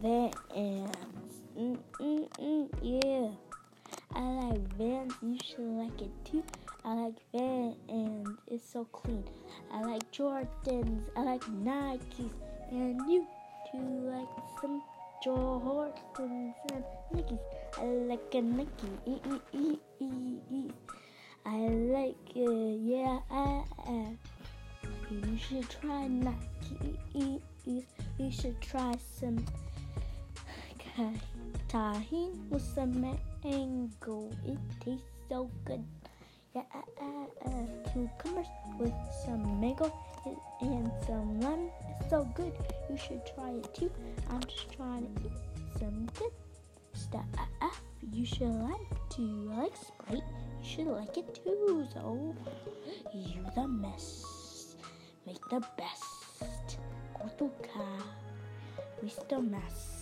Vans. Mm, mm, mm, yeah. I like Vans. You should like it too. I like Vans. It's so clean. I like Jordans. I like Nikes. And you too like some Jordans and Nikes. I like a Nike. I like it. Yeah. I, I. You should try Nike. You should try some tahini with some mango. It tastes so good. Yeah, uh, uh, uh, cucumbers with some mango and some lemon. It's so good. You should try it too. I'm just trying to eat some good stuff. You should like to like Sprite. You should like it too. So you the mess. Make the best. We still mess.